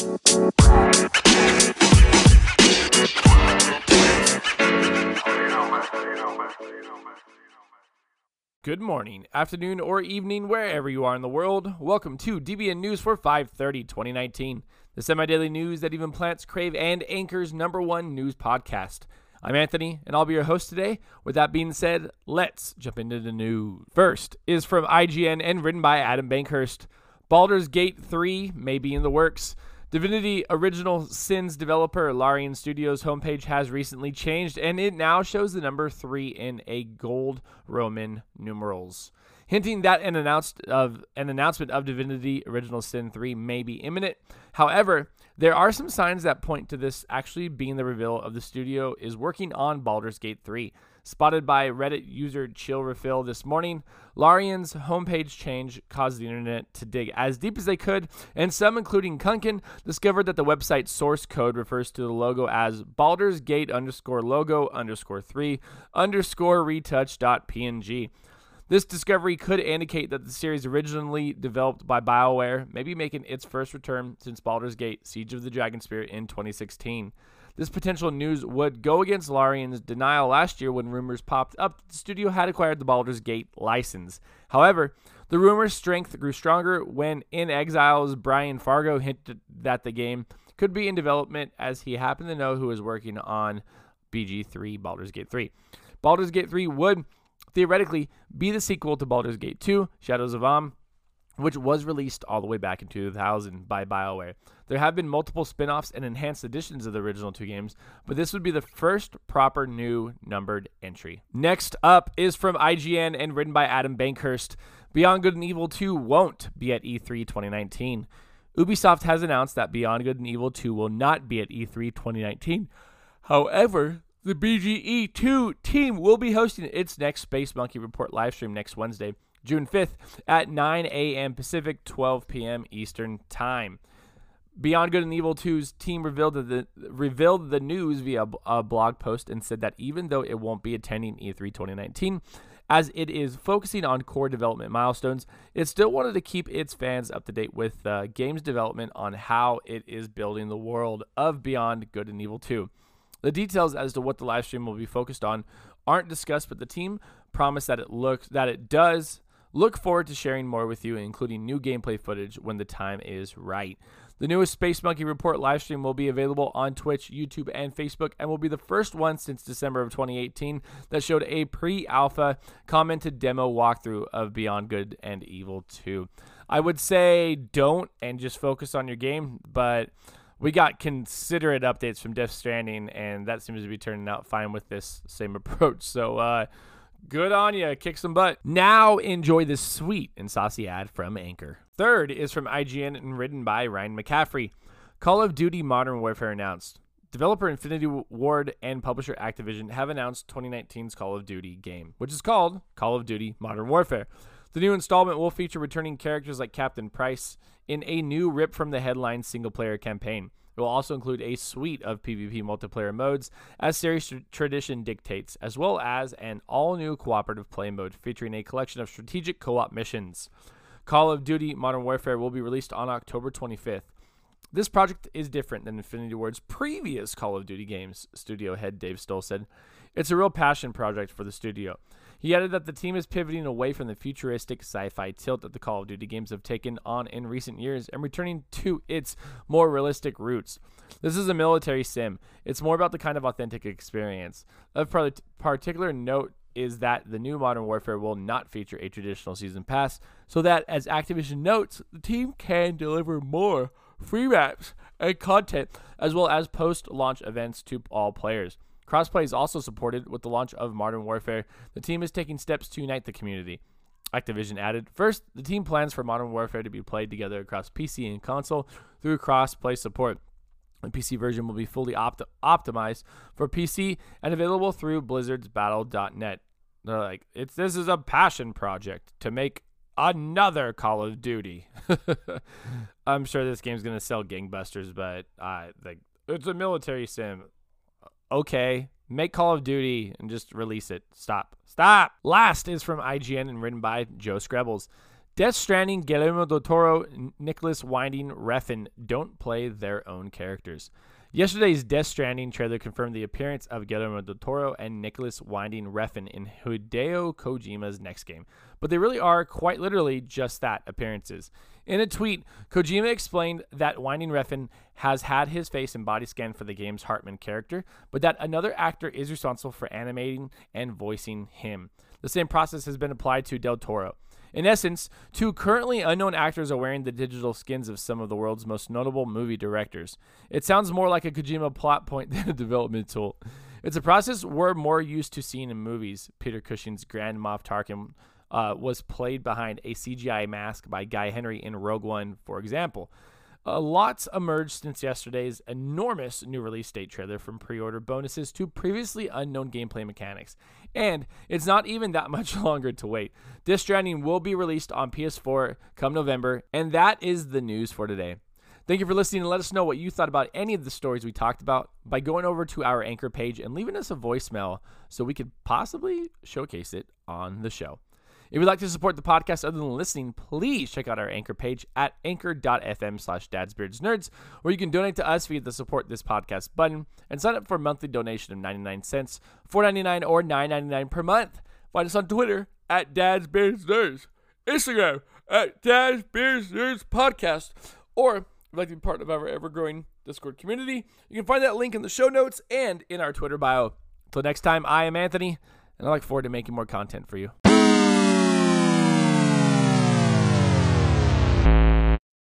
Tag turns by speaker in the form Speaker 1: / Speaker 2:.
Speaker 1: Good morning, afternoon, or evening, wherever you are in the world. Welcome to DBN News for 530 2019, the semi daily news that even plants crave and anchors number one news podcast. I'm Anthony, and I'll be your host today. With that being said, let's jump into the news. First is from IGN and written by Adam Bankhurst. Baldur's Gate 3 may be in the works. Divinity Original Sins developer Larian Studios homepage has recently changed and it now shows the number 3 in a gold Roman numerals, hinting that an announced of an announcement of Divinity Original Sin 3 may be imminent. However, there are some signs that point to this actually being the reveal of the studio is working on Baldur's Gate 3. Spotted by Reddit user Chill Refill this morning, Larian's homepage change caused the internet to dig as deep as they could, and some, including Kunkin, discovered that the website's source code refers to the logo as Baldur's Gate underscore logo underscore 3 underscore retouch.png. This discovery could indicate that the series originally developed by BioWare may be making its first return since Baldur's Gate Siege of the Dragonspear in 2016. This potential news would go against Larian's denial last year when rumors popped up that the studio had acquired the Baldur's Gate license. However, the rumor's strength grew stronger when inXile's Brian Fargo hinted that the game could be in development as he happened to know who was working on BG3 Baldur's Gate 3. Baldur's Gate 3 would theoretically be the sequel to Baldur's Gate 2, Shadows of Amn, which was released all the way back in 2000 by BioWare. There have been multiple spin offs and enhanced editions of the original two games, but this would be the first proper new numbered entry. Next up is from IGN and written by Adam Bankhurst Beyond Good and Evil 2 won't be at E3 2019. Ubisoft has announced that Beyond Good and Evil 2 will not be at E3 2019. However, the BGE 2 team will be hosting its next Space Monkey Report livestream next Wednesday, June 5th at 9 a.m. Pacific, 12 p.m. Eastern Time. Beyond Good and Evil 2's team revealed the revealed the news via a blog post and said that even though it won't be attending E3 2019, as it is focusing on core development milestones, it still wanted to keep its fans up to date with uh, games development on how it is building the world of Beyond Good and Evil 2. The details as to what the live stream will be focused on aren't discussed, but the team promised that it looks that it does look forward to sharing more with you, including new gameplay footage when the time is right. The newest Space Monkey Report live stream will be available on Twitch, YouTube, and Facebook, and will be the first one since December of 2018 that showed a pre alpha commented demo walkthrough of Beyond Good and Evil 2. I would say don't and just focus on your game, but we got considerate updates from Death Stranding, and that seems to be turning out fine with this same approach. So, uh, good on you. Kick some butt. Now, enjoy this sweet and saucy ad from Anchor. Third is from IGN and written by Ryan McCaffrey. Call of Duty Modern Warfare announced. Developer Infinity Ward and publisher Activision have announced 2019's Call of Duty game, which is called Call of Duty Modern Warfare. The new installment will feature returning characters like Captain Price in a new rip from the headline single player campaign. It will also include a suite of PvP multiplayer modes, as series tradition dictates, as well as an all new cooperative play mode featuring a collection of strategic co op missions. Call of Duty Modern Warfare will be released on October 25th. This project is different than Infinity Ward's previous Call of Duty games, studio head Dave Stohl said. It's a real passion project for the studio. He added that the team is pivoting away from the futuristic sci fi tilt that the Call of Duty games have taken on in recent years and returning to its more realistic roots. This is a military sim, it's more about the kind of authentic experience. Of particular note is that the new Modern Warfare will not feature a traditional season pass, so that, as Activision notes, the team can deliver more free maps and content, as well as post launch events to all players. Crossplay is also supported with the launch of Modern Warfare. The team is taking steps to unite the community. Activision added, First, the team plans for Modern Warfare to be played together across PC and console through cross-play support. The PC version will be fully opt- optimized for PC and available through Blizzard's Battle.net. They're like, it's this is a passion project to make another Call of Duty. I'm sure this game's gonna sell gangbusters, but uh, like it's a military sim. Okay, make Call of Duty and just release it. Stop. Stop. Last is from IGN and written by Joe Skrebels. Death Stranding, Guillermo del Toro, Nicolas Winding Refn don't play their own characters. Yesterday's Death Stranding trailer confirmed the appearance of Guillermo del Toro and Nicolas Winding Refn in Hideo Kojima's next game, but they really are quite literally just that appearances. In a tweet, Kojima explained that Winding Refn has had his face and body scanned for the game's Heartman character, but that another actor is responsible for animating and voicing him. The same process has been applied to Del Toro. In essence, two currently unknown actors are wearing the digital skins of some of the world's most notable movie directors. It sounds more like a Kojima plot point than a development tool. It's a process we're more used to seeing in movies. Peter Cushing's Grand Moff Tarkin uh, was played behind a CGI mask by Guy Henry in Rogue One, for example. A lot's emerged since yesterday's enormous new release date trailer from pre order bonuses to previously unknown gameplay mechanics. And it's not even that much longer to wait. Death Stranding will be released on PS4 come November, and that is the news for today. Thank you for listening and let us know what you thought about any of the stories we talked about by going over to our anchor page and leaving us a voicemail so we could possibly showcase it on the show. If you'd like to support the podcast other than listening, please check out our anchor page at anchor.fm slash dadsbeardsnerds, where you can donate to us via the support this podcast button and sign up for a monthly donation of 99 cents, 4.99 or 9.99 per month. Find us on Twitter at dadsbeardsnerds, Instagram at dadsbeardsnerds podcast, or if you'd like to be part of our ever-growing Discord community, you can find that link in the show notes and in our Twitter bio. Until next time, I am Anthony, and I look forward to making more content for you.